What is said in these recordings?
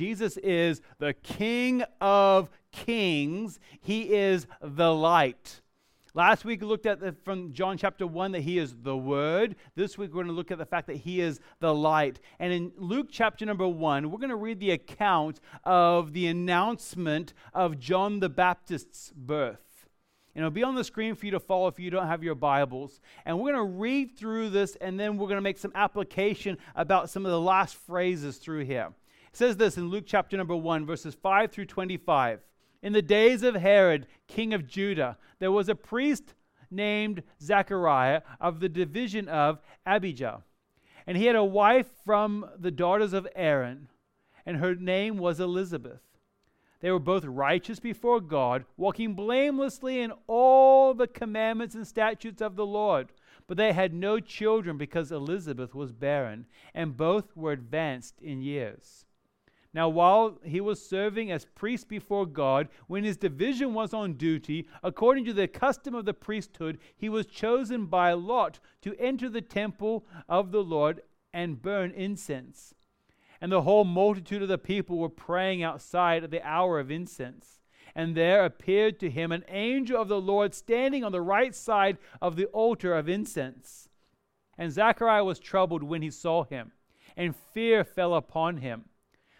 Jesus is the King of kings, He is the light. Last week we looked at the, from John chapter 1 that he is the Word. This week we're going to look at the fact that he is the light. And in Luke chapter number 1, we're going to read the account of the announcement of John the Baptist's birth. And it'll be on the screen for you to follow if you don't have your Bibles. And we're going to read through this and then we're going to make some application about some of the last phrases through here. It says this in Luke chapter number 1, verses 5 through 25. In the days of Herod, king of Judah, there was a priest named Zechariah of the division of Abijah. And he had a wife from the daughters of Aaron, and her name was Elizabeth. They were both righteous before God, walking blamelessly in all the commandments and statutes of the Lord. But they had no children because Elizabeth was barren, and both were advanced in years. Now, while he was serving as priest before God, when his division was on duty, according to the custom of the priesthood, he was chosen by Lot to enter the temple of the Lord and burn incense. And the whole multitude of the people were praying outside at the hour of incense. And there appeared to him an angel of the Lord standing on the right side of the altar of incense. And Zechariah was troubled when he saw him, and fear fell upon him.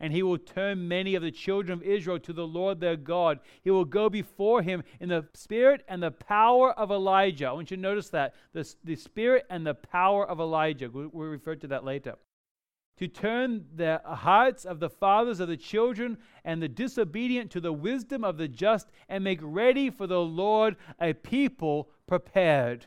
and he will turn many of the children of Israel to the Lord their God. He will go before him in the spirit and the power of Elijah. I want you to notice that the, the spirit and the power of Elijah. We'll refer to that later. To turn the hearts of the fathers of the children and the disobedient to the wisdom of the just, and make ready for the Lord a people prepared.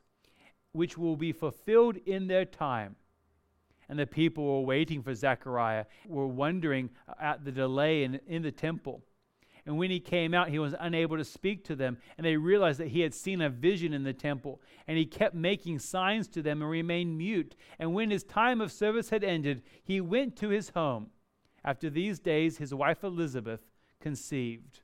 which will be fulfilled in their time. And the people were waiting for Zechariah, were wondering at the delay in, in the temple. And when he came out, he was unable to speak to them. And they realized that he had seen a vision in the temple. And he kept making signs to them and remained mute. And when his time of service had ended, he went to his home. After these days, his wife Elizabeth conceived.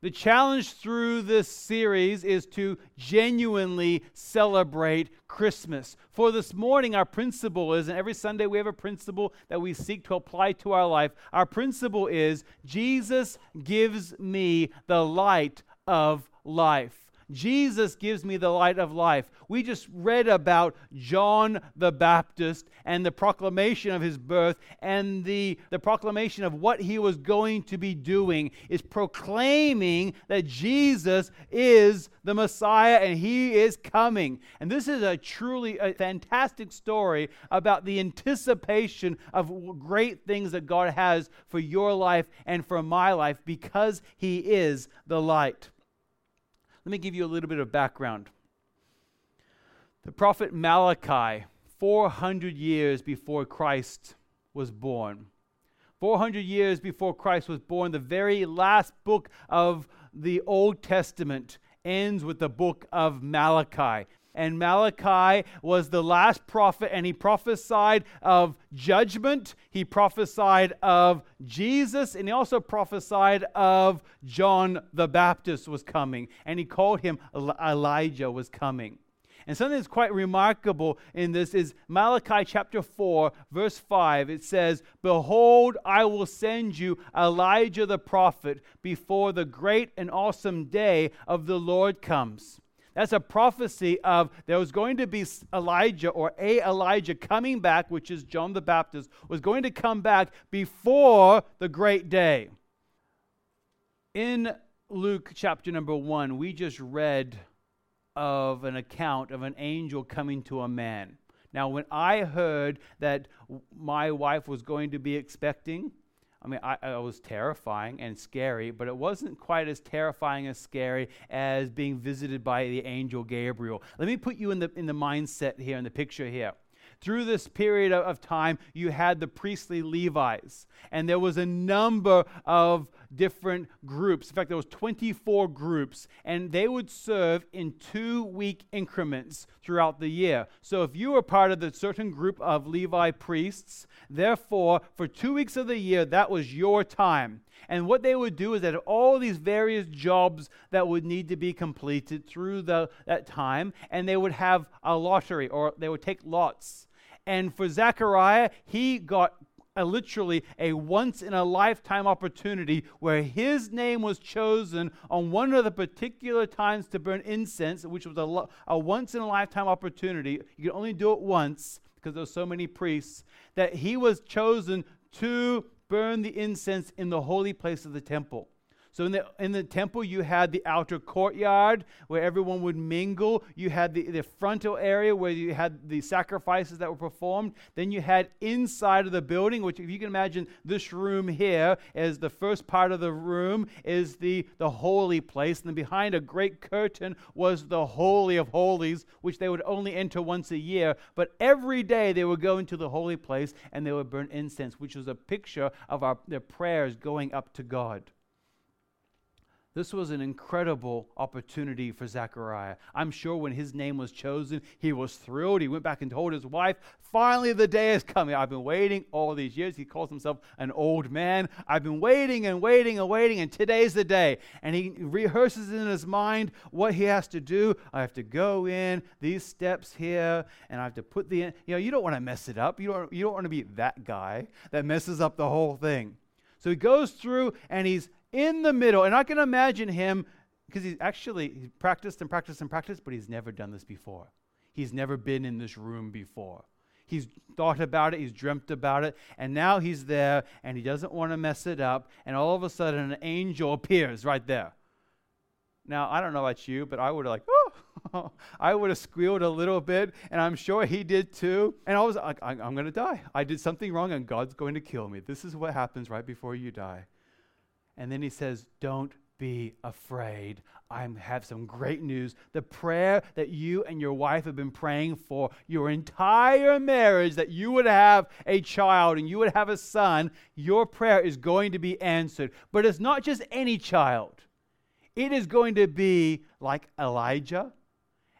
The challenge through this series is to genuinely celebrate Christmas. For this morning, our principle is, and every Sunday we have a principle that we seek to apply to our life. Our principle is Jesus gives me the light of life. Jesus gives me the light of life. We just read about John the Baptist and the proclamation of his birth and the, the proclamation of what he was going to be doing is proclaiming that Jesus is the Messiah and he is coming. And this is a truly a fantastic story about the anticipation of great things that God has for your life and for my life because he is the light. Let me give you a little bit of background. The prophet Malachi, 400 years before Christ was born, 400 years before Christ was born, the very last book of the Old Testament ends with the book of Malachi and Malachi was the last prophet, and he prophesied of judgment. He prophesied of Jesus, and he also prophesied of John the Baptist was coming, and he called him Elijah was coming. And something that's quite remarkable in this is Malachi chapter 4, verse 5. It says, Behold, I will send you Elijah the prophet before the great and awesome day of the Lord comes. That's a prophecy of there was going to be Elijah or a Elijah coming back, which is John the Baptist, was going to come back before the great day. In Luke chapter number one, we just read of an account of an angel coming to a man. Now, when I heard that my wife was going to be expecting, I mean, I, I, was terrifying and scary, but it wasn't quite as terrifying and scary as being visited by the angel Gabriel. Let me put you in the, in the mindset here, in the picture here. Through this period of time, you had the priestly Levites, and there was a number of different groups. In fact, there was 24 groups, and they would serve in two-week increments throughout the year. So if you were part of the certain group of Levi priests, therefore, for two weeks of the year, that was your time. And what they would do is that all these various jobs that would need to be completed through the, that time, and they would have a lottery or they would take lots. And for Zechariah, he got a, literally a once in a lifetime opportunity where his name was chosen on one of the particular times to burn incense, which was a, a once in a lifetime opportunity. You could only do it once because there were so many priests, that he was chosen to burn the incense in the holy place of the temple. So in the, in the temple, you had the outer courtyard where everyone would mingle. You had the, the frontal area where you had the sacrifices that were performed. Then you had inside of the building, which if you can imagine this room here is the first part of the room is the, the holy place. And behind a great curtain was the holy of holies, which they would only enter once a year. But every day they would go into the holy place and they would burn incense, which was a picture of our, their prayers going up to God. This was an incredible opportunity for Zechariah. I'm sure when his name was chosen, he was thrilled. He went back and told his wife, Finally, the day is coming. I've been waiting all these years. He calls himself an old man. I've been waiting and waiting and waiting, and today's the day. And he rehearses in his mind what he has to do. I have to go in these steps here, and I have to put the, you know, you don't want to mess it up. You don't, you don't want to be that guy that messes up the whole thing. So he goes through and he's in the middle. And I can imagine him because he's actually he's practiced and practiced and practiced, but he's never done this before. He's never been in this room before. He's thought about it, he's dreamt about it, and now he's there and he doesn't want to mess it up. And all of a sudden, an angel appears right there. Now, I don't know about you, but I would have like, oh, I would have squealed a little bit, and I'm sure he did too. And I was like, I'm going to die. I did something wrong, and God's going to kill me. This is what happens right before you die. And then he says, Don't be afraid. I have some great news. The prayer that you and your wife have been praying for your entire marriage, that you would have a child and you would have a son, your prayer is going to be answered. But it's not just any child, it is going to be like Elijah.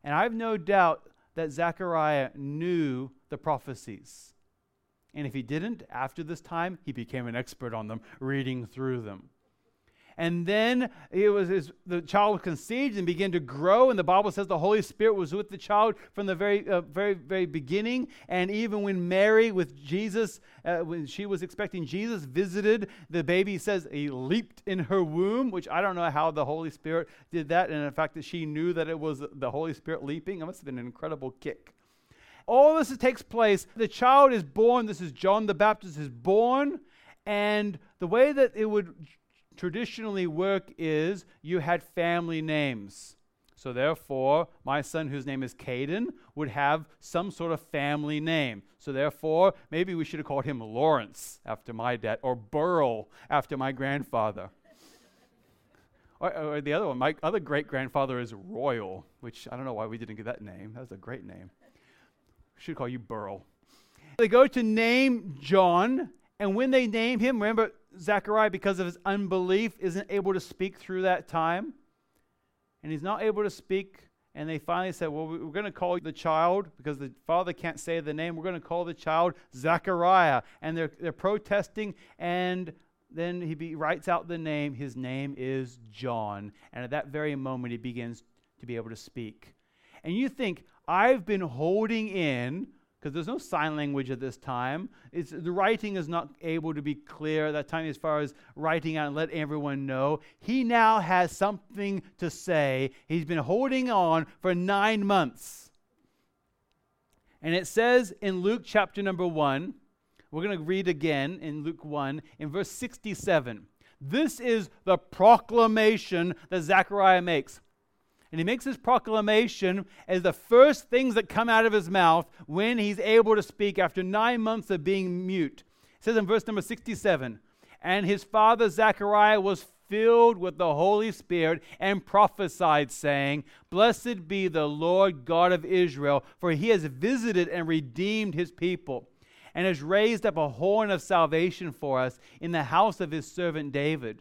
And I have no doubt that Zechariah knew the prophecies. And if he didn't, after this time, he became an expert on them, reading through them. And then it was his, the child was conceived and began to grow. And the Bible says the Holy Spirit was with the child from the very, uh, very, very beginning. And even when Mary, with Jesus, uh, when she was expecting Jesus, visited the baby, says he leaped in her womb, which I don't know how the Holy Spirit did that. And the fact that she knew that it was the Holy Spirit leaping, it must have been an incredible kick all this takes place. The child is born. This is John the Baptist is born. And the way that it would traditionally work is you had family names. So therefore, my son, whose name is Caden, would have some sort of family name. So therefore, maybe we should have called him Lawrence after my dad, or Burl after my grandfather. or, or, the other one, my other great grandfather is Royal, which I don't know why we didn't get that name. That was a great name. Should call you Burl. They go to name John, and when they name him, remember, Zechariah, because of his unbelief, isn't able to speak through that time. And he's not able to speak. And they finally said, Well, we're going to call the child, because the father can't say the name, we're going to call the child Zechariah. And they're, they're protesting. And then he be, writes out the name. His name is John. And at that very moment, he begins to be able to speak. And you think, I've been holding in because there's no sign language at this time. It's, the writing is not able to be clear at that time as far as writing out and let everyone know. He now has something to say. He's been holding on for nine months. And it says in Luke chapter number 1, we're going to read again in Luke 1, in verse 67. This is the proclamation that Zechariah makes. And he makes this proclamation as the first things that come out of his mouth when he's able to speak after nine months of being mute. It says in verse number 67 And his father Zechariah was filled with the Holy Spirit and prophesied, saying, Blessed be the Lord God of Israel, for he has visited and redeemed his people, and has raised up a horn of salvation for us in the house of his servant David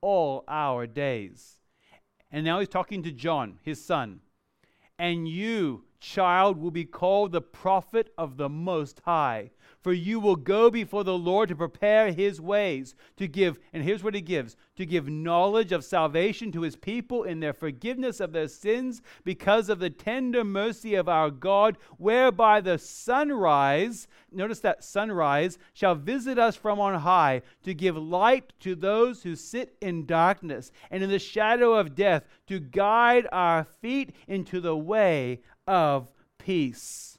all our days. And now he's talking to John, his son. And you, child, will be called the prophet of the Most High. For you will go before the Lord to prepare his ways, to give, and here's what he gives to give knowledge of salvation to his people in their forgiveness of their sins, because of the tender mercy of our God, whereby the sunrise, notice that sunrise, shall visit us from on high, to give light to those who sit in darkness and in the shadow of death, to guide our feet into the way of peace.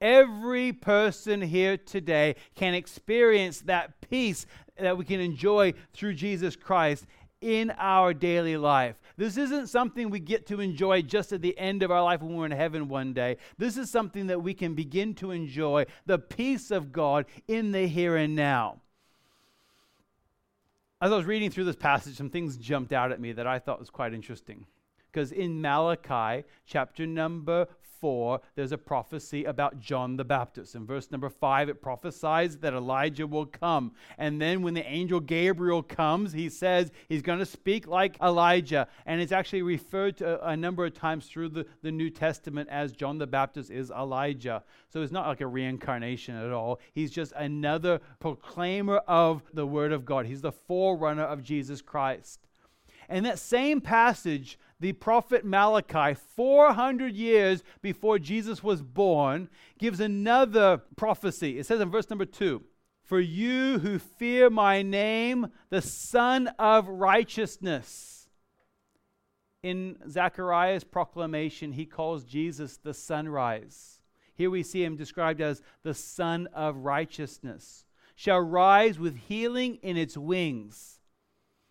Every person here today can experience that peace that we can enjoy through Jesus Christ in our daily life. This isn't something we get to enjoy just at the end of our life when we're in heaven one day. This is something that we can begin to enjoy the peace of God in the here and now. As I was reading through this passage, some things jumped out at me that I thought was quite interesting. Because in Malachi, chapter number 4, there's a prophecy about John the Baptist. In verse number 5, it prophesies that Elijah will come. And then when the angel Gabriel comes, he says he's going to speak like Elijah. And it's actually referred to a number of times through the, the New Testament as John the Baptist is Elijah. So it's not like a reincarnation at all. He's just another proclaimer of the Word of God, he's the forerunner of Jesus Christ. And that same passage the prophet Malachi, 400 years before Jesus was born, gives another prophecy. It says in verse number 2 For you who fear my name, the Sun of Righteousness. In Zechariah's proclamation, he calls Jesus the sunrise. Here we see him described as the Sun of Righteousness, shall rise with healing in its wings.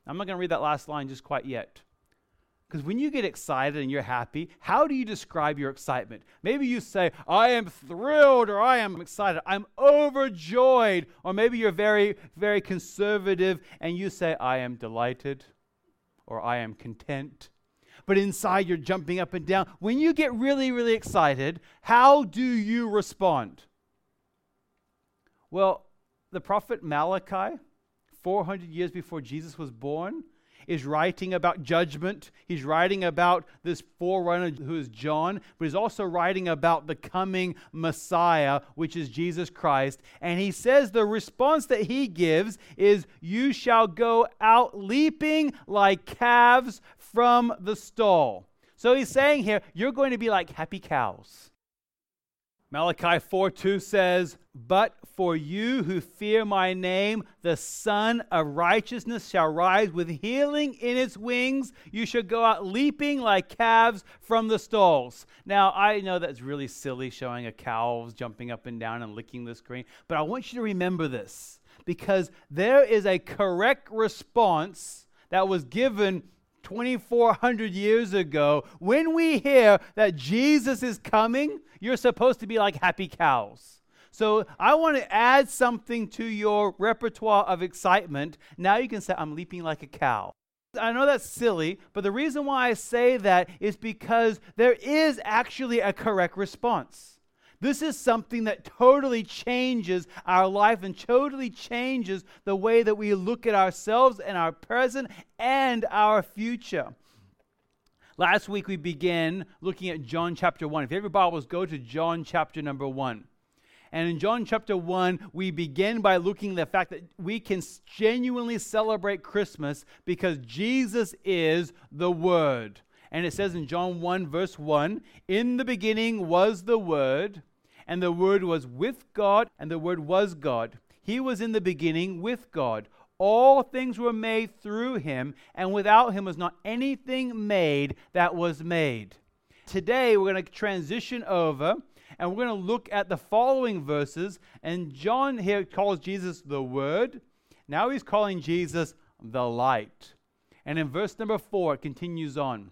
I'm not going to read that last line just quite yet. Because when you get excited and you're happy, how do you describe your excitement? Maybe you say, I am thrilled or I am excited. I'm overjoyed. Or maybe you're very, very conservative and you say, I am delighted or I am content. But inside you're jumping up and down. When you get really, really excited, how do you respond? Well, the prophet Malachi, 400 years before Jesus was born, is writing about judgment. He's writing about this forerunner who is John, but he's also writing about the coming Messiah, which is Jesus Christ. And he says the response that he gives is, You shall go out leaping like calves from the stall. So he's saying here, You're going to be like happy cows. Malachi 4 2 says, But for you who fear my name, the Sun of Righteousness shall rise with healing in its wings. You shall go out leaping like calves from the stalls. Now, I know that's really silly showing a cow jumping up and down and licking the screen, but I want you to remember this because there is a correct response that was given 2,400 years ago, when we hear that Jesus is coming, you're supposed to be like happy cows. So I want to add something to your repertoire of excitement. Now you can say, I'm leaping like a cow. I know that's silly, but the reason why I say that is because there is actually a correct response. This is something that totally changes our life and totally changes the way that we look at ourselves and our present and our future. Last week we began looking at John chapter 1. If you have your Bibles, go to John chapter number 1. And in John chapter 1, we begin by looking at the fact that we can genuinely celebrate Christmas because Jesus is the Word. And it says in John 1, verse 1 In the beginning was the Word, and the Word was with God, and the Word was God. He was in the beginning with God. All things were made through him, and without him was not anything made that was made. Today, we're going to transition over and we're going to look at the following verses. And John here calls Jesus the Word. Now he's calling Jesus the light. And in verse number four, it continues on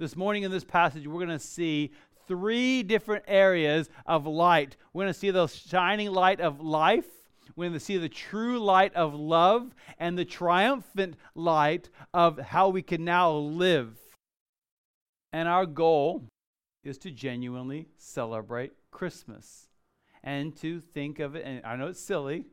This morning in this passage, we're going to see three different areas of light. We're going to see the shining light of life. We're going to see the true light of love and the triumphant light of how we can now live. And our goal is to genuinely celebrate Christmas and to think of it, and I know it's silly,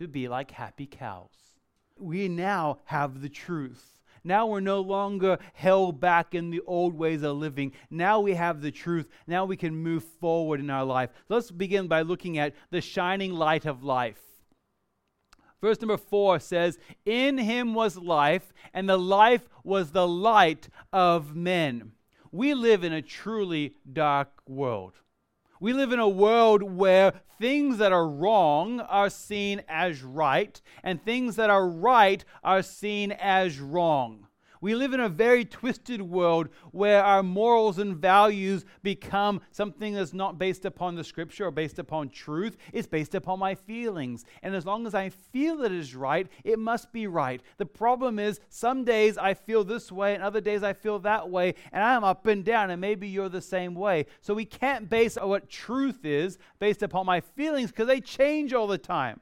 to be like happy cows. We now have the truth. Now we're no longer held back in the old ways of living. Now we have the truth. Now we can move forward in our life. Let's begin by looking at the shining light of life. Verse number four says, In him was life, and the life was the light of men. We live in a truly dark world. We live in a world where things that are wrong are seen as right, and things that are right are seen as wrong. We live in a very twisted world where our morals and values become something that's not based upon the scripture or based upon truth. It's based upon my feelings. And as long as I feel it is right, it must be right. The problem is some days I feel this way and other days I feel that way, and I'm up and down, and maybe you're the same way. So we can't base what truth is based upon my feelings because they change all the time.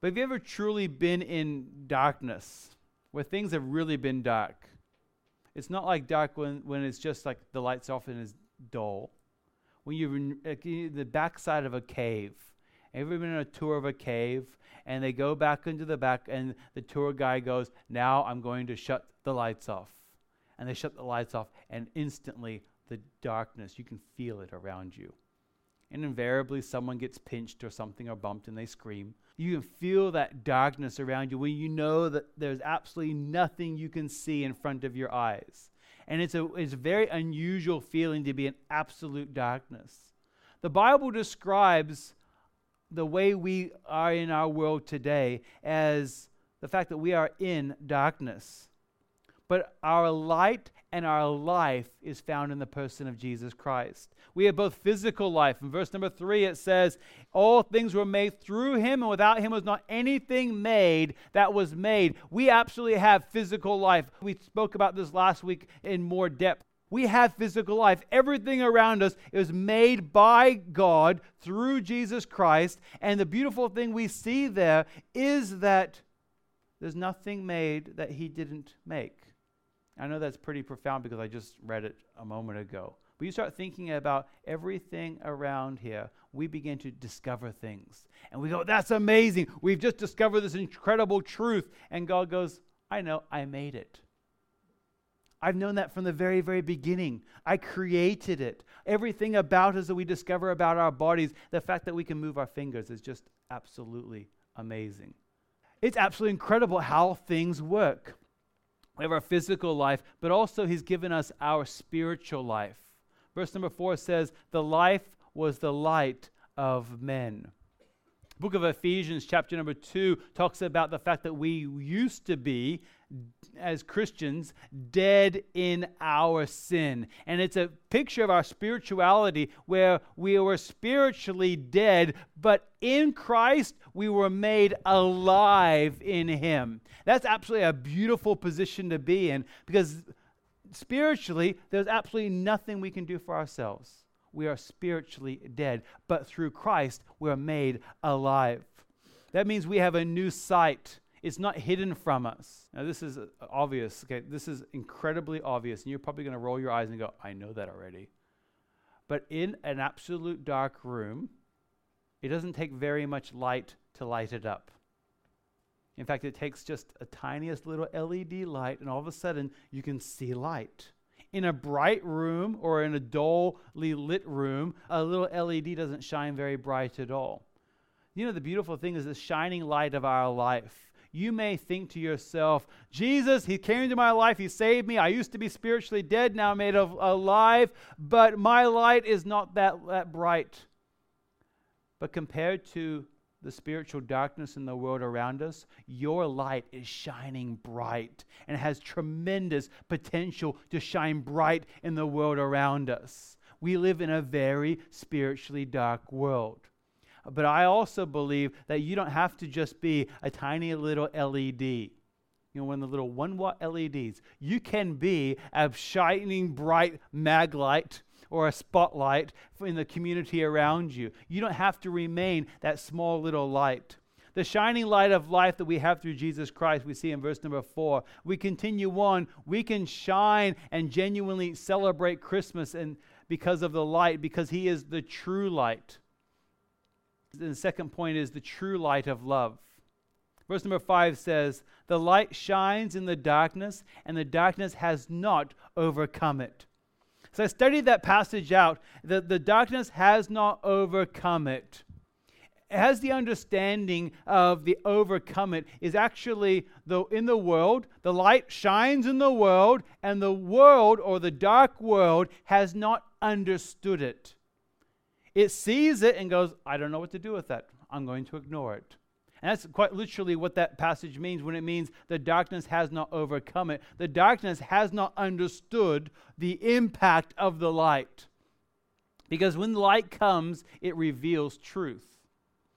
But have you ever truly been in darkness? Where things have really been dark. It's not like dark when, when it's just like the lights off and it's dull. When you're in the backside of a cave. Ever been on a tour of a cave and they go back into the back and the tour guy goes, Now I'm going to shut the lights off. And they shut the lights off and instantly the darkness, you can feel it around you. And invariably someone gets pinched or something or bumped and they scream. You can feel that darkness around you when you know that there's absolutely nothing you can see in front of your eyes. And it's a, it's a very unusual feeling to be in absolute darkness. The Bible describes the way we are in our world today as the fact that we are in darkness. But our light and our life is found in the person of Jesus Christ. We have both physical life. In verse number three, it says, All things were made through him, and without him was not anything made that was made. We absolutely have physical life. We spoke about this last week in more depth. We have physical life. Everything around us is made by God through Jesus Christ. And the beautiful thing we see there is that there's nothing made that he didn't make. I know that's pretty profound because I just read it a moment ago. But you start thinking about everything around here, we begin to discover things. And we go, that's amazing. We've just discovered this incredible truth. And God goes, I know, I made it. I've known that from the very, very beginning. I created it. Everything about us that we discover about our bodies, the fact that we can move our fingers is just absolutely amazing. It's absolutely incredible how things work. We have our physical life, but also He's given us our spiritual life. Verse number four says, The life was the light of men. book of Ephesians, chapter number two, talks about the fact that we used to be, as Christians, dead in our sin. And it's a picture of our spirituality where we were spiritually dead, but in Christ we were made alive in Him. That's absolutely a beautiful position to be in because spiritually, there's absolutely nothing we can do for ourselves we are spiritually dead, but through Christ we're made alive. That means we have a new sight. It's not hidden from us. Now, this is uh, obvious. Okay, this is incredibly obvious, and you're probably going to roll your eyes and go, I know that already. But in an absolute dark room, it doesn't take very much light to light it up. In fact, it takes just a tiniest little LED light, and all of a sudden, you can see light in a bright room or in a dully lit room, a little LED doesn't shine very bright at all. You know, the beautiful thing is the shining light of our life. You may think to yourself, Jesus, He came into my life, He saved me. I used to be spiritually dead, now made alive, but my light is not that, that bright. But compared to the spiritual darkness in the world around us, your light is shining bright and has tremendous potential to shine bright in the world around us. We live in a very spiritually dark world. But I also believe that you don't have to just be a tiny little LED. You know, one of the little one watt LEDs. You can be a shining bright mag light or a spotlight in the community around you. You don't have to remain that small little light. The shining light of life that we have through Jesus Christ, we see in verse number four. We continue on. We can shine and genuinely celebrate Christmas and because of the light, because He is the true light. And the second point is the true light of love. Verse number five says, The light shines in the darkness, and the darkness has not overcome it. So I studied that passage out. that the darkness has not overcome it. It has the understanding of the overcome it is actually the in the world the light shines in the world and the world or the dark world has not understood it it sees it and goes i don't know what to do with that i'm going to ignore it and that's quite literally what that passage means when it means the darkness has not overcome it. The darkness has not understood the impact of the light. Because when light comes, it reveals truth.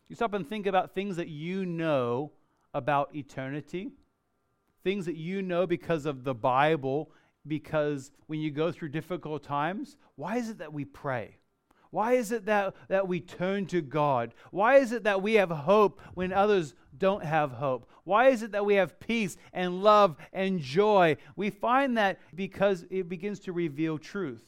You stop and think about things that you know about eternity, things that you know because of the Bible, because when you go through difficult times, why is it that we pray? Why is it that, that we turn to God? Why is it that we have hope when others don't have hope? Why is it that we have peace and love and joy? We find that because it begins to reveal truth.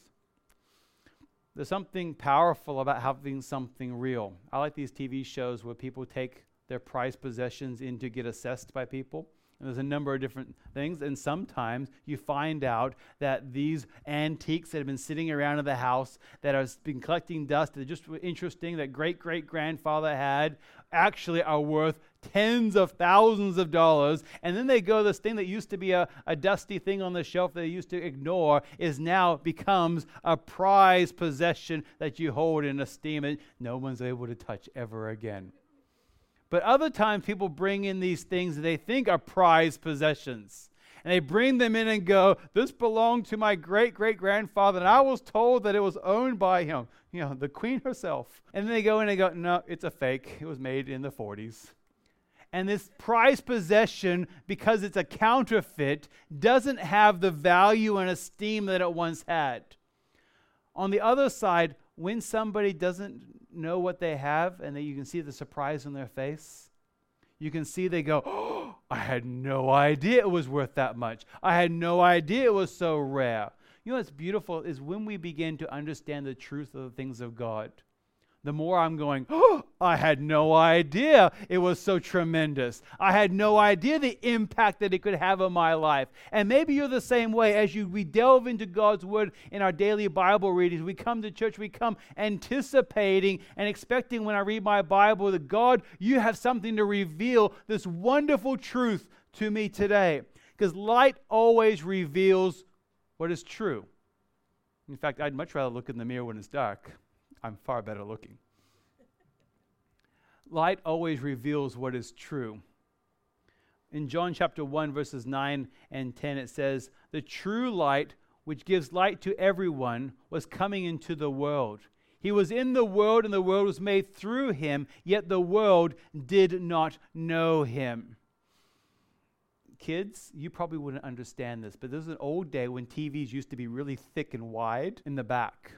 There's something powerful about having something real. I like these TV shows where people take their prized possessions in to get assessed by people. And there's a number of different things. And sometimes you find out that these antiques that have been sitting around in the house that have been collecting dust, that are just interesting, that great great grandfather had, actually are worth tens of thousands of dollars. And then they go, this thing that used to be a, a dusty thing on the shelf that they used to ignore is now becomes a prized possession that you hold in esteem and no one's able to touch ever again. But other times people bring in these things that they think are prized possessions. And they bring them in and go, This belonged to my great great grandfather, and I was told that it was owned by him, you know, the queen herself. And then they go in and go, No, it's a fake. It was made in the 40s. And this prized possession, because it's a counterfeit, doesn't have the value and esteem that it once had. On the other side, when somebody doesn't know what they have and that you can see the surprise on their face, you can see they go, oh, I had no idea it was worth that much. I had no idea it was so rare. You know what's beautiful is when we begin to understand the truth of the things of God the more I'm going, oh, I had no idea it was so tremendous. I had no idea the impact that it could have on my life. And maybe you're the same way as you we delve into God's word in our daily Bible readings. We come to church, we come anticipating and expecting when I read my Bible that God, you have something to reveal this wonderful truth to me today. Because light always reveals what is true. In fact, I'd much rather look in the mirror when it's dark I'm far better looking. Light always reveals what is true. In John chapter 1, verses 9 and 10, it says, The true light, which gives light to everyone, was coming into the world. He was in the world, and the world was made through him, yet the world did not know him. Kids, you probably wouldn't understand this, but there's an old day when TVs used to be really thick and wide in the back.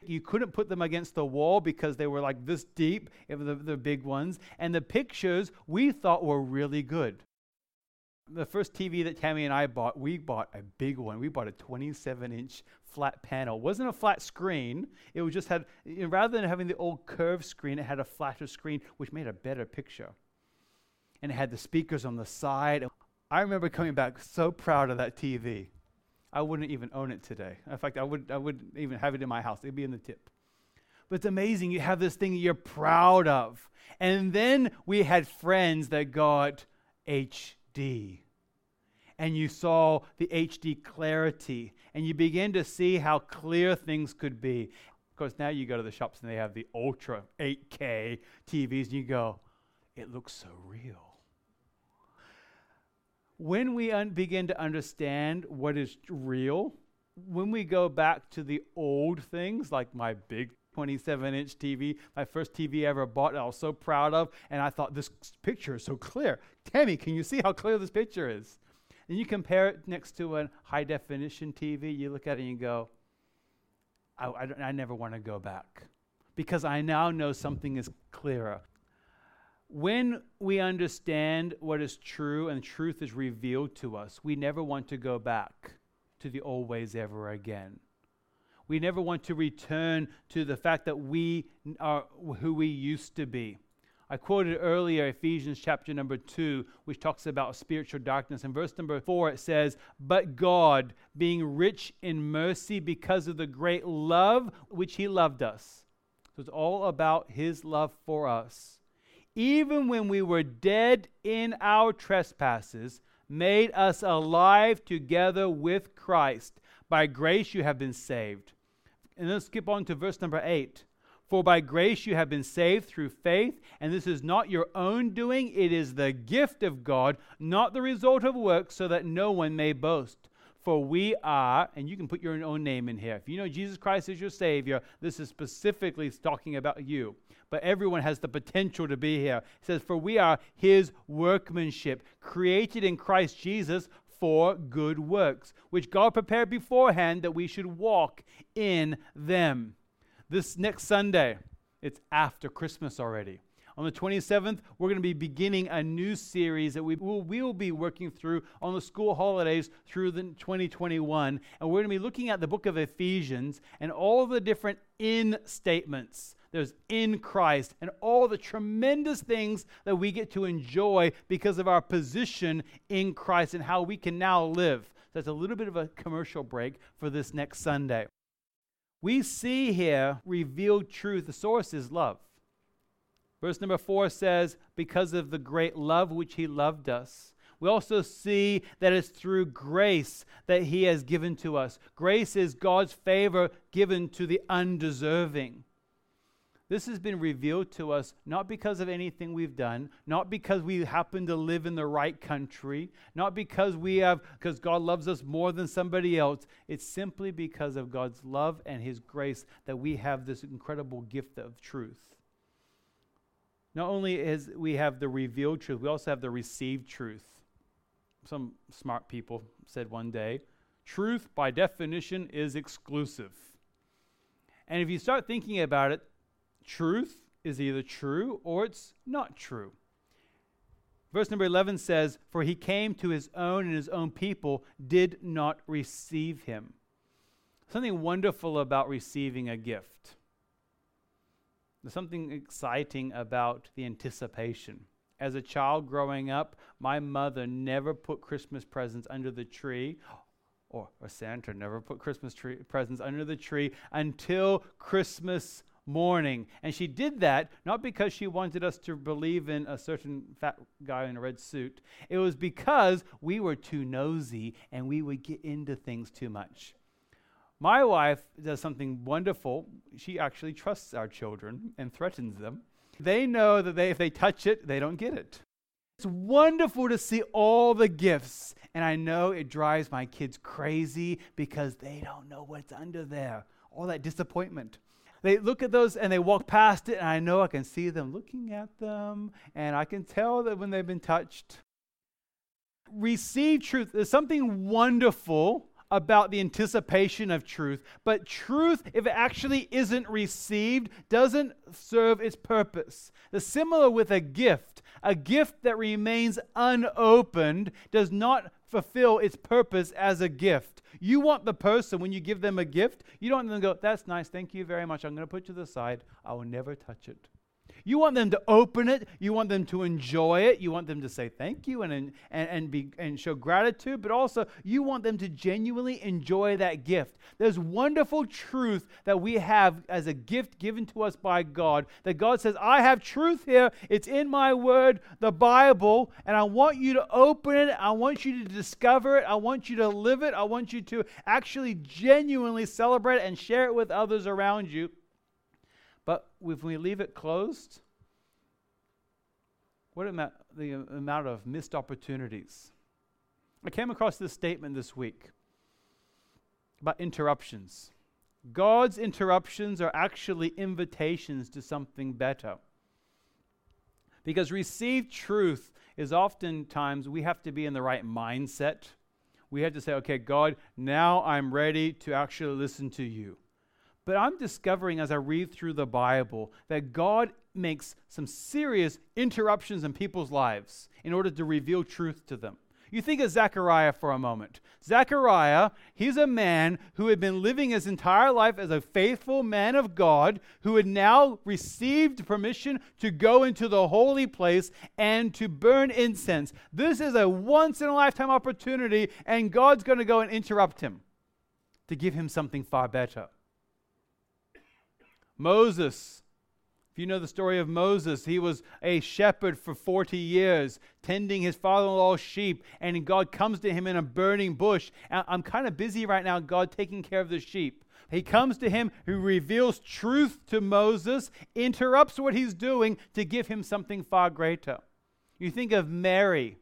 You couldn't put them against the wall because they were like this deep, the, the big ones. And the pictures we thought were really good. The first TV that Tammy and I bought, we bought a big one. We bought a 27 inch flat panel. It wasn't a flat screen. It was just had, you know, rather than having the old curved screen, it had a flatter screen, which made a better picture. And it had the speakers on the side. I remember coming back so proud of that TV. I wouldn't even own it today. In fact, I, would, I wouldn't even have it in my house. It'd be in the tip. But it's amazing. You have this thing you're proud of. And then we had friends that got HD. And you saw the HD clarity. And you begin to see how clear things could be. Of course, now you go to the shops and they have the ultra 8K TVs, and you go, it looks so real when we un- begin to understand what is real, when we go back to the old things, like my big 27 inch TV, my first TV ever bought, I was so proud of, and I thought, this picture is so clear. Tammy, can you see how clear this picture is? And you compare it next to a high definition TV, you look at it and you go, I, I, I never want to go back because I now know something is clearer when we understand what is true and truth is revealed to us, we never want to go back to the old ways ever again. We never want to return to the fact that we are who we used to be. I quoted earlier Ephesians chapter number 2, which talks about spiritual darkness. In verse number 4, it says, But God, being rich in mercy because of the great love which He loved us. So it's all about His love for us even when we were dead in our trespasses, made us alive together with Christ. By grace you have been saved. And then skip on to verse number 8. For by grace you have been saved through faith, and this is not your own doing, it is the gift of God, not the result of works, so that no one may boast. For we are, and you can put your own name in here. If you know Jesus Christ is your Savior, this is specifically talking about you but everyone has the potential to be here. He says, For we are his workmanship, created in Christ Jesus for good works, which God prepared beforehand that we should walk in them. This next Sunday, it's after Christmas already. On the 27th, we're going to be beginning a new series that we will, we will be working through on the school holidays through the 2021. And we're going to be looking at the book of Ephesians and all of the different in statements there's in Christ, and all the tremendous things that we get to enjoy because of our position in Christ and how we can now live. So that's a little bit of a commercial break for this next Sunday. We see here revealed truth. The source is love. Verse number four says, Because of the great love which he loved us. We also see that it's through grace that he has given to us. Grace is God's favor given to the undeserving. This has been revealed to us not because of anything we've done, not because we happen to live in the right country, not because we have because God loves us more than somebody else. It's simply because of God's love and his grace that we have this incredible gift of truth. Not only is we have the revealed truth, we also have the received truth. Some smart people said one day, truth by definition is exclusive. And if you start thinking about it, truth is either true or it's not true. Verse number 11 says, For he came to his own, and his own people did not receive him. Something wonderful about receiving a gift. There's something exciting about the anticipation. As a child growing up, my mother never put Christmas presents under the tree, or, or Santa never put Christmas tree, presents under the tree until Christmas morning. And she did that not because she wanted us to believe in a certain fat guy in a red suit, it was because we were too nosy and we would get into things too much. My wife does something wonderful. She actually trusts our children and threatens them. They know that they, if they touch it, they don't get it. It's wonderful to see all the gifts. And I know it drives my kids crazy because they don't know what's under there. All that disappointment. They look at those and they walk past it, and I know I can see them looking at them, and I can tell that when they've been touched. Receive truth. There's something wonderful about the anticipation of truth, but truth, if it actually isn't received, doesn't serve its purpose. The similar with a gift. A gift that remains unopened does not fulfill its purpose as a gift. You want the person, when you give them a gift, you don't want them to go, That's nice, thank you very much. I'm going to put it to the side. I will never touch it. You want them to open it. You want them to enjoy it. You want them to say thank you and, and, and, be, and show gratitude, but also you want them to genuinely enjoy that gift. There's wonderful truth that we have as a gift given to us by God that God says, I have truth here. It's in my word, the Bible, and I want you to open it. I want you to discover it. I want you to live it. I want you to actually genuinely celebrate and share it with others around you. But if we leave it closed, what about the amount of missed opportunities? I came across this statement this week about interruptions. God's interruptions are actually invitations to something better. Because received truth is oftentimes we have to be in the right mindset. We have to say, okay, God, now I'm ready to actually listen to you. But I'm discovering as I read through the Bible that God makes some serious interruptions in people's lives in order to reveal truth to them. You think of Zechariah for a moment. Zechariah, he's a man who had been living his entire life as a faithful man of God, who had now received permission to go into the holy place and to burn incense. This is a once in a lifetime opportunity, and God's going to go and interrupt him to give him something far better. Moses. If you know the story of Moses, he was a shepherd for 40 years, tending his father in law's sheep, and God comes to him in a burning bush. I'm kind of busy right now, God taking care of the sheep. He comes to him who reveals truth to Moses, interrupts what he's doing to give him something far greater. You think of Mary.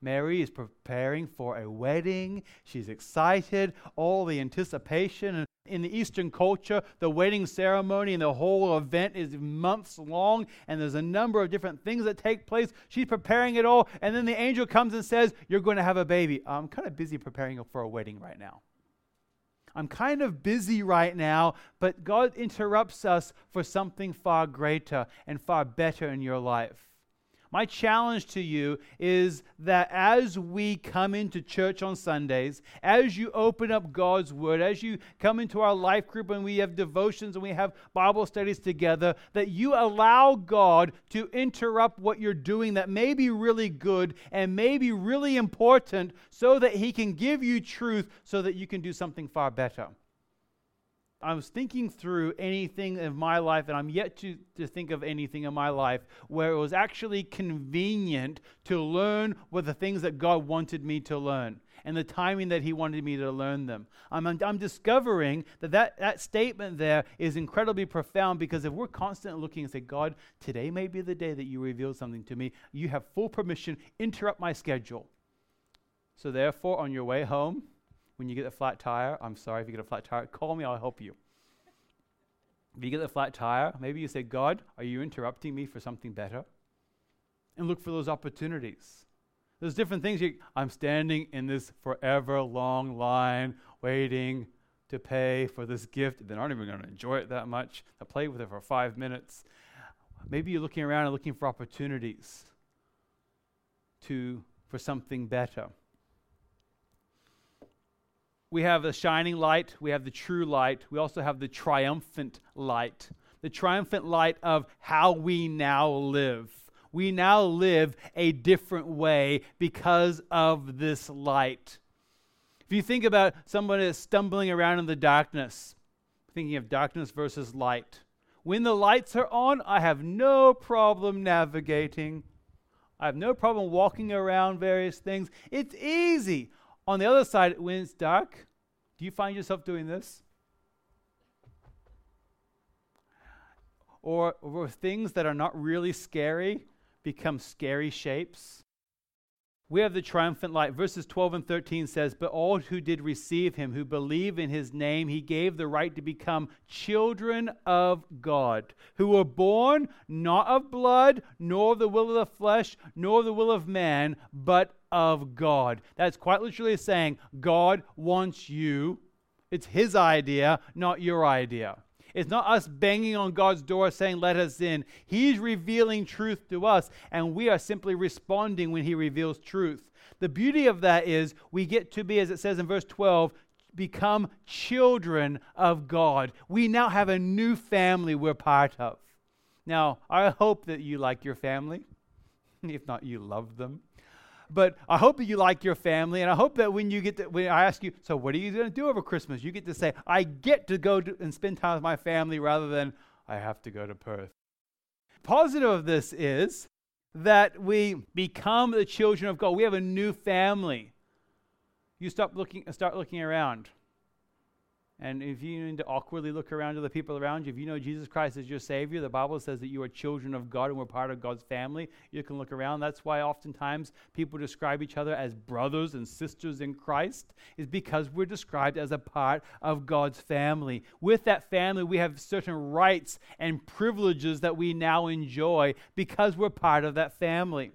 Mary is preparing for a wedding. She's excited, all the anticipation. And in the Eastern culture, the wedding ceremony and the whole event is months long, and there's a number of different things that take place. She's preparing it all, and then the angel comes and says, You're going to have a baby. I'm kind of busy preparing for a wedding right now. I'm kind of busy right now, but God interrupts us for something far greater and far better in your life. My challenge to you is that as we come into church on Sundays, as you open up God's Word, as you come into our life group and we have devotions and we have Bible studies together, that you allow God to interrupt what you're doing that may be really good and may be really important so that He can give you truth so that you can do something far better. I was thinking through anything in my life, and I'm yet to, to think of anything in my life where it was actually convenient to learn what the things that God wanted me to learn and the timing that He wanted me to learn them. I'm, I'm discovering that, that that statement there is incredibly profound because if we're constantly looking and say, God, today may be the day that you reveal something to me, you have full permission, interrupt my schedule. So, therefore, on your way home, when you get a flat tire, I'm sorry if you get a flat tire, call me, I'll help you. If you get a flat tire, maybe you say, God, are you interrupting me for something better? And look for those opportunities. There's different things. You, I'm standing in this forever long line waiting to pay for this gift. They aren't even going to enjoy it that much. I play with it for five minutes. Maybe you're looking around and looking for opportunities to for something better we have the shining light, we have the true light, we also have the triumphant light. The triumphant light of how we now live. We now live a different way because of this light. If you think about someone that's stumbling around in the darkness, thinking of darkness versus light. When the lights are on, I have no problem navigating. I have no problem walking around various things. It's easy. On the other side, when it's dark, do you find yourself doing this? Or, or things that are not really scary become scary shapes? We have the triumphant light. Verses 12 and 13 says, But all who did receive him, who believe in his name, he gave the right to become children of God, who were born not of blood, nor of the will of the flesh, nor of the will of man, but of God. That's quite literally saying, God wants you. It's his idea, not your idea. It's not us banging on God's door saying, Let us in. He's revealing truth to us, and we are simply responding when He reveals truth. The beauty of that is we get to be, as it says in verse 12, become children of God. We now have a new family we're part of. Now, I hope that you like your family. If not, you love them. But I hope that you like your family, and I hope that when you get to, when I ask you, so what are you going to do over Christmas? You get to say, I get to go to, and spend time with my family rather than I have to go to Perth. Positive of this is that we become the children of God. We have a new family. You stop looking, start looking around. And if you need to awkwardly look around to the people around you, if you know Jesus Christ is your Savior, the Bible says that you are children of God and we're part of God's family. You can look around. That's why oftentimes people describe each other as brothers and sisters in Christ, is because we're described as a part of God's family. With that family, we have certain rights and privileges that we now enjoy because we're part of that family.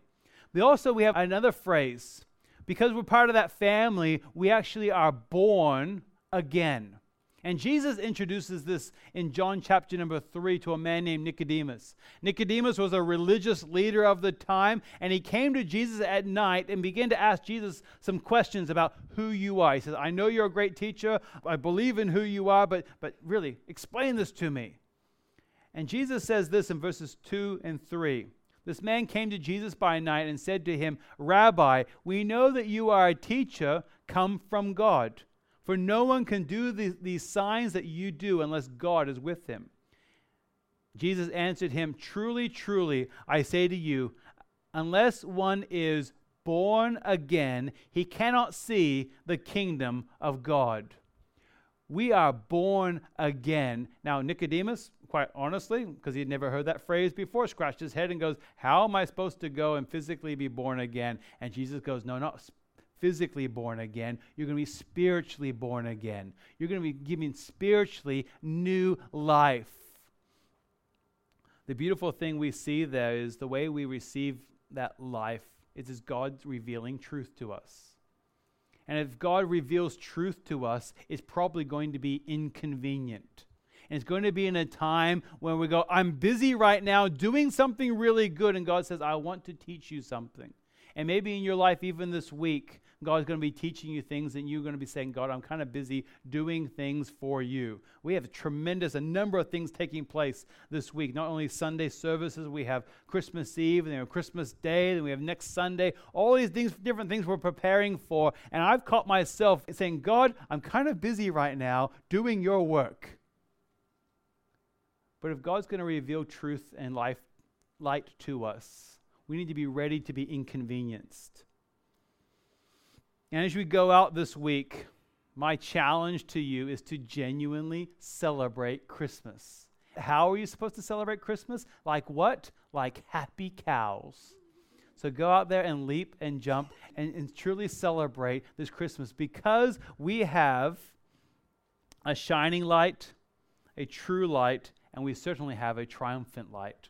We also we have another phrase. Because we're part of that family, we actually are born again. And Jesus introduces this in John chapter number 3 to a man named Nicodemus. Nicodemus was a religious leader of the time, and he came to Jesus at night and began to ask Jesus some questions about who you are. He says, I know you're a great teacher. I believe in who you are, but, but really, explain this to me. And Jesus says this in verses 2 and 3. This man came to Jesus by night and said to him, Rabbi, we know that you are a teacher come from God. For no one can do these, these signs that you do unless God is with him. Jesus answered him, Truly, truly, I say to you, unless one is born again, he cannot see the kingdom of God. We are born again. Now, Nicodemus, quite honestly, because he had never heard that phrase before, scratched his head and goes, How am I supposed to go and physically be born again? And Jesus goes, No, not physically born again. You're going to be spiritually born again. You're going to be given spiritually new life. The beautiful thing we see there is the way we receive that life is as God revealing truth to us. And if God reveals truth to us, it's probably going to be inconvenient. And it's going to be in a time when we go, I'm busy right now doing something really good. And God says, I want to teach you something. And maybe in your life, even this week, God's going to be teaching you things, and you're going to be saying, God, I'm kind of busy doing things for you. We have a tremendous, a number of things taking place this week. Not only Sunday services, we have Christmas Eve, and have Christmas Day, and we have next Sunday. All these things, different things we're preparing for. And I've caught myself saying, God, I'm kind of busy right now doing your work. But if God's going to reveal truth and life, light to us, we need to be ready to be inconvenienced. And as we go out this week, my challenge to you is to genuinely celebrate Christmas. How are you supposed to celebrate Christmas? Like what? Like happy cows. So go out there and leap and jump and, and truly celebrate this Christmas because we have a shining light, a true light, and we certainly have a triumphant light.